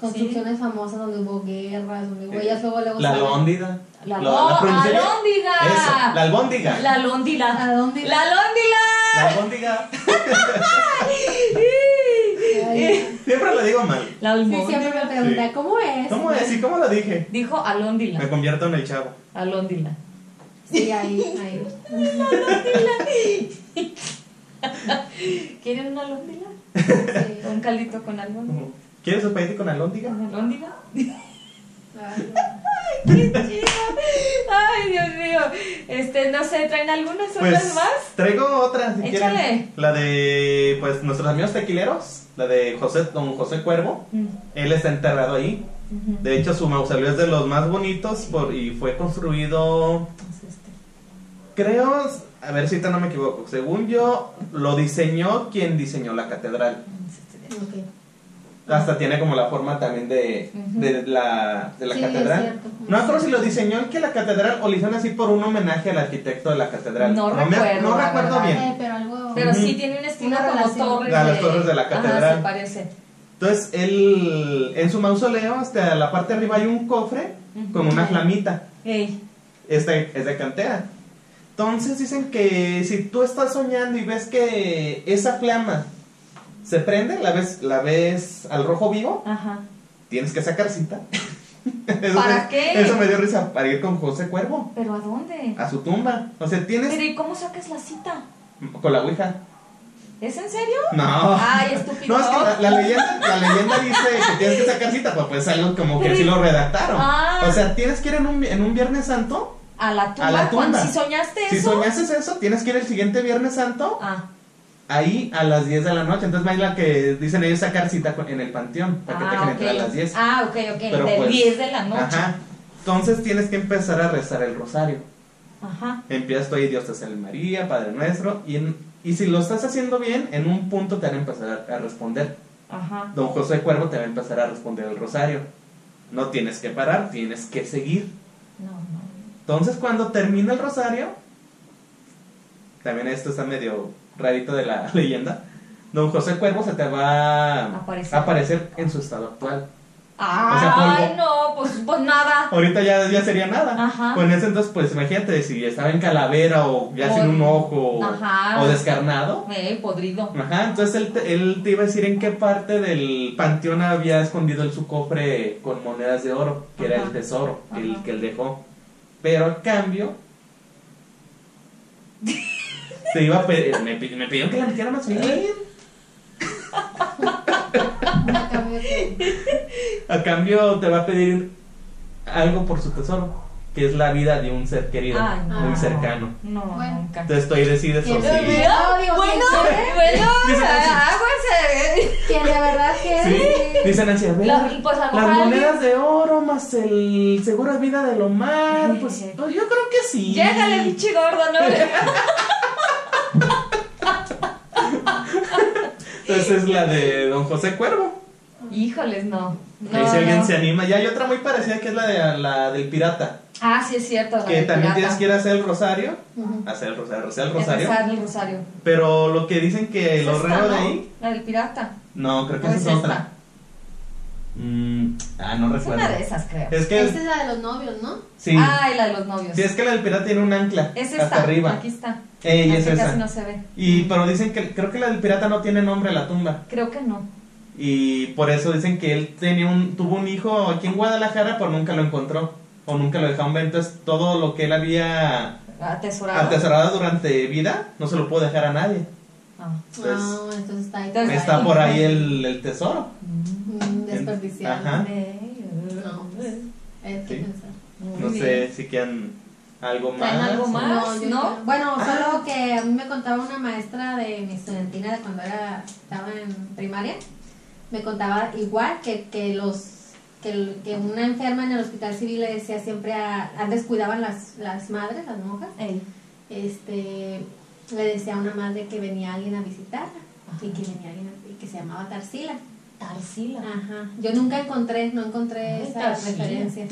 construcciones famosas donde hubo guerras, donde hubo Sí. ellas luego luego La lóndida. la, la pronunciaría- alóndiga Eso, la albóndiga. la alóndiga ¿A dónde? la alóndiga La albóndiga. (laughs) Siempre lo digo mal. La sí, almóndiga. siempre me pregunta, Sí. ¿cómo es? ¿Cómo es? ¿Y cómo lo dije? Dijo alóndila. Me convierto en el chavo. Alóndila. Sí, ahí, ahí. (laughs) ¿Quieren una alóndila? Sí. Un caldito con alóndila. ¿Quieres espagueti con alóndiga? ¿Con alóndila? (laughs) Ay, ¡Qué chido! Ay, Dios mío. Este, no sé, ¿traen algunas otras Pues más? traigo otra si Échale. quieren. La de pues nuestros amigos tequileros, la de José Don José Cuervo. Mm, Él está enterrado ahí. De hecho, su mausoleo es de los más bonitos por, y fue construido, Es este. creo, a ver si ahorita no me equivoco. Según yo, lo diseñó quien diseñó la catedral. Es este de- ok. Hasta tiene como la forma también de, de la, de la Sí, catedral. No me acuerdo si lo diseñó el que la catedral o lo hicieron así por un homenaje al arquitecto de la catedral. No recuerdo, no recuerdo bien. Eh, pero algo... Pero Ujú. sí tiene un estilo Una como torres A las torres de la Ajá, catedral. se parece. Entonces, él, en su mausoleo, hasta la parte de arriba hay un cofre con una flamita. Ey. Este es de cantera. Entonces dicen que si tú estás soñando y ves que esa flama se prende, la ves, la ves al rojo vivo, Ajá. tienes que sacar cita. (laughs) Eso ¿Para me- qué? Eso me dio risa para ir con José Cuervo ¿Pero a dónde? a su tumba. O sea, Pero tienes ¿y cómo sacas la cita? con la ouija. ¿Es en serio? No. Ay, (laughs) estúpido. No, es que la, la leyenda, la leyenda dice que tienes que sacar cita, pues pues algo como que así lo redactaron. Ah. O sea, tienes que ir en un, en un Viernes Santo. A la tumba. A la tumba. Si soñaste Si eso. soñases eso, tienes que ir el siguiente Viernes Santo Ah, ahí a las 10 de la noche. Entonces, la que dicen ellos sacar cita en el panteón para que te ah, dejen ok. entrar a las 10. Ah, ok, ok. Pero de pues, 10 de la noche. Ajá. Entonces tienes que empezar a rezar el rosario. Ajá. Empiezas tú ahí, Dios te salve María, Padre nuestro. Y, en- y si lo estás haciendo bien, en un punto te van a empezar a, a responder. Ajá. Don José Cuervo te va a empezar a responder el rosario. No tienes que parar, tienes que seguir. No, no. Entonces, cuando termina el rosario, también esto está medio rarito de la (laughs) leyenda. Don José Cuervo se te va Aparecer. a aparecer en su estado actual. Ay, sea, polvo. no, pues, pues nada. Ahorita ya, ya sería nada. Ajá. Pues en ese entonces, pues imagínate si estaba en calavera o ya O- sin un ojo Ajá. o descarnado. Eh, podrido. Ajá, entonces él te, él te iba a decir en qué parte del panteón había escondido él su cofre con monedas de oro, que era el tesoro, el que él dejó. Pero a cambio, (laughs) te iba a pedir, me, pi- me pidió que le metiera más bien. Que- A cambio te va a pedir algo por su tesoro, que es la vida de un ser querido, Ay, no. muy cercano. No, Bueno. nunca. Entonces tú digo, bueno, bueno, (laughs) aguas. Quien de verdad Sí, quiere. dice Nancy, a ver, La- pues, a las monedas de oro más el seguro de vida de Lomar, Ay, pues, sí. pues yo creo que sí. Llégale, pinche gordo, ¿no? (laughs) Entonces es la de Don José Cuervo. Híjoles, no. no Ahí si alguien no. se anima. Ya hay otra muy parecida que es la de la del pirata. Ah, sí, es cierto. la Que del también pirata. tienes que ir a hacer el rosario. Hacer el rosario, hacer el Es rosario. rezar el rosario. Pero lo que dicen que Es lo esta, raro de ¿no? ahí. La del pirata. No, creo que ¿O esa es es esta? otra. Mm, ah, no Es recuerdo. una de esas, creo. Es que. Esta es la de los novios, ¿no? Sí. Ah, y la de los novios. Sí, es que la del pirata tiene un ancla. Es hasta esta, arriba. aquí está. Ey, es esa. casi no se ve. Y pero dicen que creo que la del pirata no tiene nombre la tumba Creo que no. y por eso dicen que él tenía un tuvo un hijo aquí en Guadalajara pero nunca lo encontró o nunca lo dejaron ver entonces todo lo que él había Atesorado. atesorado durante vida no se lo pudo dejar a nadie. Ah. Entonces, Ah, entonces está ahí. Entonces, está por ahí el, el tesoro. Mm, desperdiciado. Ajá. No, pues, hay que Sí. pensar. Muy No bien. sé si quedan algo más. ¿Traen algo más? ¿no? creo- Bueno, solo que a mí me contaba una maestra de mi estudiantina de cuando era, estaba en primaria. Me contaba igual que, que los que, que una enferma en el hospital civil le decía siempre a, antes cuidaban las, las madres, las monjas, Ey. este le decía a una madre que venía alguien a visitarla y que venía alguien a- y que se llamaba Tarsila. Tarsila. Ajá. Yo nunca encontré, no encontré Ay, esa Tarsila. referencia.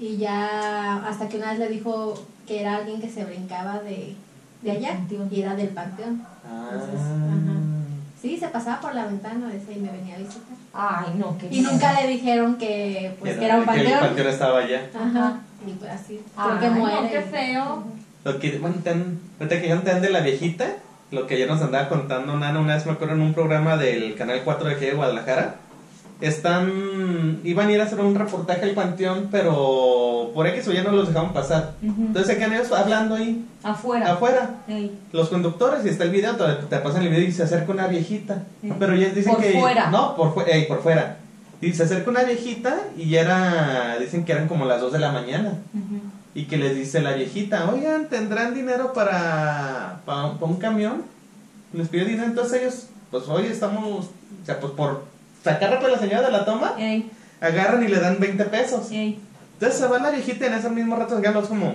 Y ya hasta que una vez le dijo que era alguien que se brincaba de, de allá Panteón. y era del panteón. Ah. Entonces, ajá. Sí, se pasaba por la ventana decía, y me venía a visitar. Ay, no, qué Y nunca le dijeron que, pues, que Era- un que el panteón. panteón estaba allá. Ajá. Y pues así, Ay, creo que no, muere. qué feo. Lo que, bueno, tan, que de la viejita, lo que ya nos andaba contando Nana una vez, me acuerdo en un programa del Canal 4 de aquí de Guadalajara. Están, iban a ir a hacer un reportaje al panteón, pero por X o ya no los dejaban pasar. Entonces se quedan ellos hablando ahí, Afuera. afuera. Los conductores, y está el video, te, te pasan el video y se acerca una viejita. Sí. Pero ya dicen Por que. fuera. No, por, fu- ey, por fuera. Y se acerca una viejita y ya era. Dicen que eran como las 2 de la mañana. Y que les dice la viejita, oigan, ¿tendrán dinero para, para, un- para un camión? Les pide dinero, entonces ellos, pues hoy estamos, o sea, pues por sacar rápido a la señora de la toma, Ey. agarran y le dan 20 pesos. Ey. Entonces se va la viejita y en ese mismo rato se es como,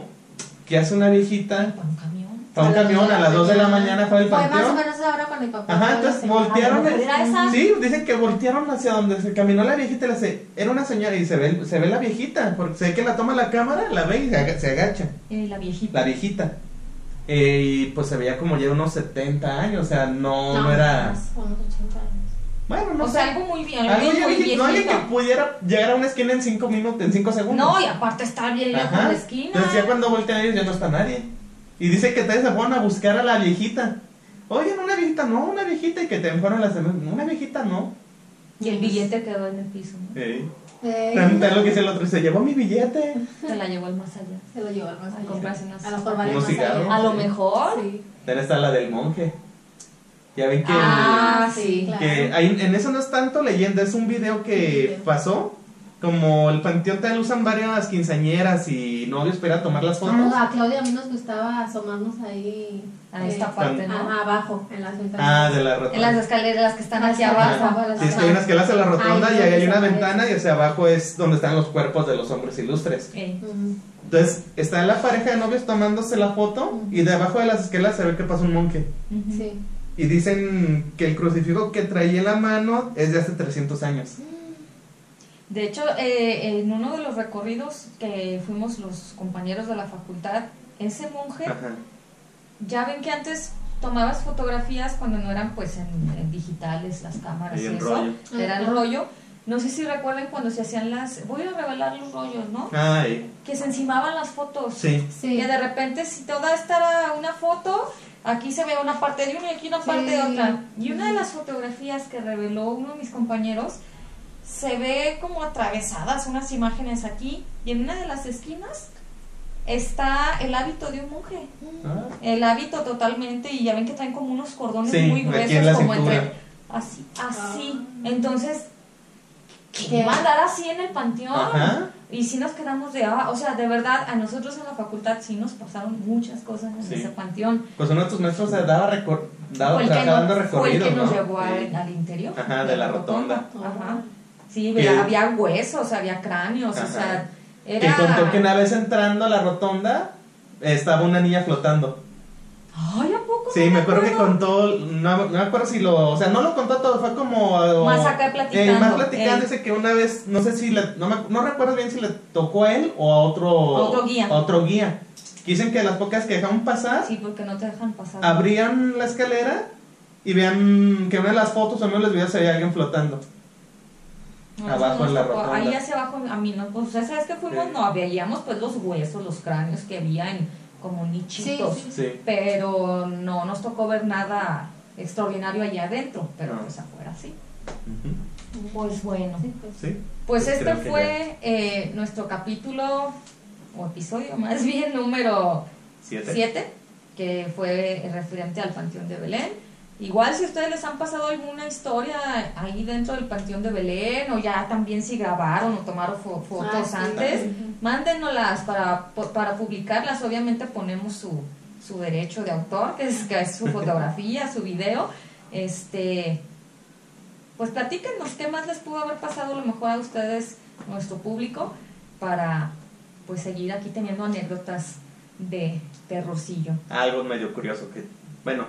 ¿qué hace una viejita? Para un camión. Para un camión a las 2 de la mañana fue el Fue más o panteón. menos ahora cuando mi papá. Ajá, entonces voltearon. Era esa. Sí, dicen que voltearon hacia donde se caminó la viejita. y le hace- Era una señora y se ve, se ve la viejita. Porque se ve que la toma la cámara, la ve y se aga- se agacha. Ey, la viejita. la viejita. Eh, y pues se veía como ya unos 70 años, o sea, no, no, era... más, unos 80 años. Bueno, no o sé. sea, algo muy bien. Algo muy viejito, no alguien que pudiera llegar a una esquina en 5 minutos, en 5 segundos. No, y aparte está bien lejos Ajá. la esquina. Entonces ya cuando voltean ellos ya no está nadie. Y dice que vez se fueron a buscar a la viejita. Oye, una viejita, no, una viejita. Y que te fueron las "No, una viejita, no. Y el billete quedó en el piso. ¿no? Eh. Eh, También lo que dice el otro, se llevó mi billete. Se la llevó al más allá. Se lo llevó al más A allá. comprarse unas- A lo mejor vale más allá. A lo Sí. mejor. Sí. Está la del monje. Ya ven que... Ah, sí, claro. Que hay- en eso no es tanto leyenda, es un video que pasó. Como el panteón te lo usan varias quinceañeras y novios para ir a tomar las fotos. Ah, a Claudia a mí nos gustaba asomarnos ahí. A eh, esta parte, ¿no? Ajá, abajo, en las ventanas. Ah, de la En las rotonda. escaleras que están Ah, aquí abajo. Sí, es que hay unas que las en la rotonda Ay, y ahí hay una ventana y hacia abajo es donde están los cuerpos de los hombres ilustres. Entonces, está la pareja de novios tomándose la foto y debajo de las escaleras se ve que pasa un monje. Sí. Y dicen que el crucifijo que traía en la mano es de hace 300 años. De hecho, eh, en uno de los recorridos que fuimos los compañeros de la facultad, ese monje, Ajá. ya ven que antes tomabas fotografías cuando no eran pues en, en digitales las cámaras Y eso, rollo. era el rollo. No sé si recuerdan cuando se hacían las, voy a revelar los rollos, ¿no? Ay, Que se encimaban las fotos. sí. Sí. Que de repente si toda esta era una foto, aquí se ve una parte de una y aquí una parte de otra. Y una de las fotografías que reveló uno de mis compañeros, se ve como atravesadas unas imágenes aquí y en una de las esquinas está el hábito de un monje. Ah. El hábito totalmente y ya ven que traen como unos cordones Sí, muy gruesos como entre así, así. Ah. Entonces, ¿qué ¿Qué? va a andar así en el panteón? Ajá. Y sí nos quedamos de, ah, o sea, de verdad, a nosotros en la facultad sí nos pasaron muchas cosas en Sí. ese panteón. Pues uno de tus maestros se daba, recor daba que, dando nos, fue el que nos ¿no? llevó al, Sí. al interior. Ajá, de la rotonda. Ajá. Sí, Que- había, huesos, había cráneos, o sea, Que era... contó que una vez entrando a la rotonda estaba una niña flotando. Ay, ¿a poco? Sí, me acuerdo que contó, no, no me acuerdo si lo, o sea, no lo contó todo, fue como... eh, Más acá platicando, eh, más platicando, eh. dice que una vez, no sé si, le, no, me, no recuerdo bien si le tocó a él o a otro... A otro guía. a otro guía. Que Dicen que las pocas que dejaron pasar, Sí, porque no te dejan pasar. abrían la escalera y vean que una de las fotos o de los videos se veía alguien flotando. No, Abajo en la rotonda. Ahí hacia abajo, a mí no, pues esa vez que fuimos Sí. no veíamos pues los huesos, los cráneos que había en como nichitos, Sí, sí. Sí. pero no nos tocó ver nada extraordinario allá adentro, pero No. pues afuera sí. Pues bueno, Sí, pues. Sí. pues Pues este fue eh, nuestro capítulo, o episodio más bien, número Siete. 7, que fue referente al Panteón de Belén. Igual si ustedes les han pasado alguna historia ahí dentro del Panteón de Belén o ya también si grabaron o tomaron fo- fotos Ah, sí. antes, Ujú. mándenoslas para, para publicarlas. Obviamente ponemos su, su derecho de autor, que es, que es su fotografía, su video. Este, pues platíquenos qué más les pudo haber pasado a lo mejor a ustedes, nuestro público, para pues seguir aquí teniendo anécdotas de terrorcillo. Algo medio curioso que, bueno,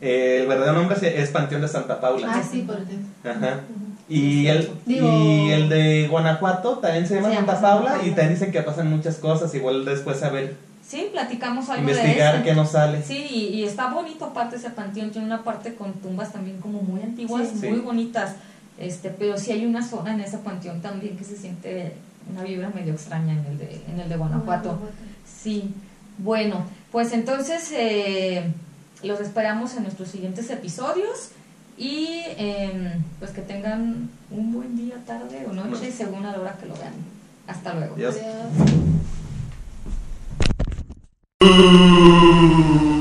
eh, el verdadero nombre es- es Panteón de Santa Paula. Ah, sí, por el Ajá. Y el, Digo- y el de Guanajuato también se llama Santa Paula y también dicen que pasan muchas cosas. Igual después a ver, Sí, platicamos algo de investigar eso. qué nos sale. Sí, y, y está bonito aparte ese panteón, tiene una parte con tumbas también como muy antiguas, Sí. muy Sí. bonitas, este, pero sí hay una zona en ese panteón también que se siente una vibra medio extraña en el de, en el de Guanajuato. Sí, bueno, pues entonces eh, los esperamos en nuestros siguientes episodios y em, pues que tengan un buen día, tarde o noche, Bueno. según a la hora que lo vean. Hasta luego. Adiós. Adiós. (laughs)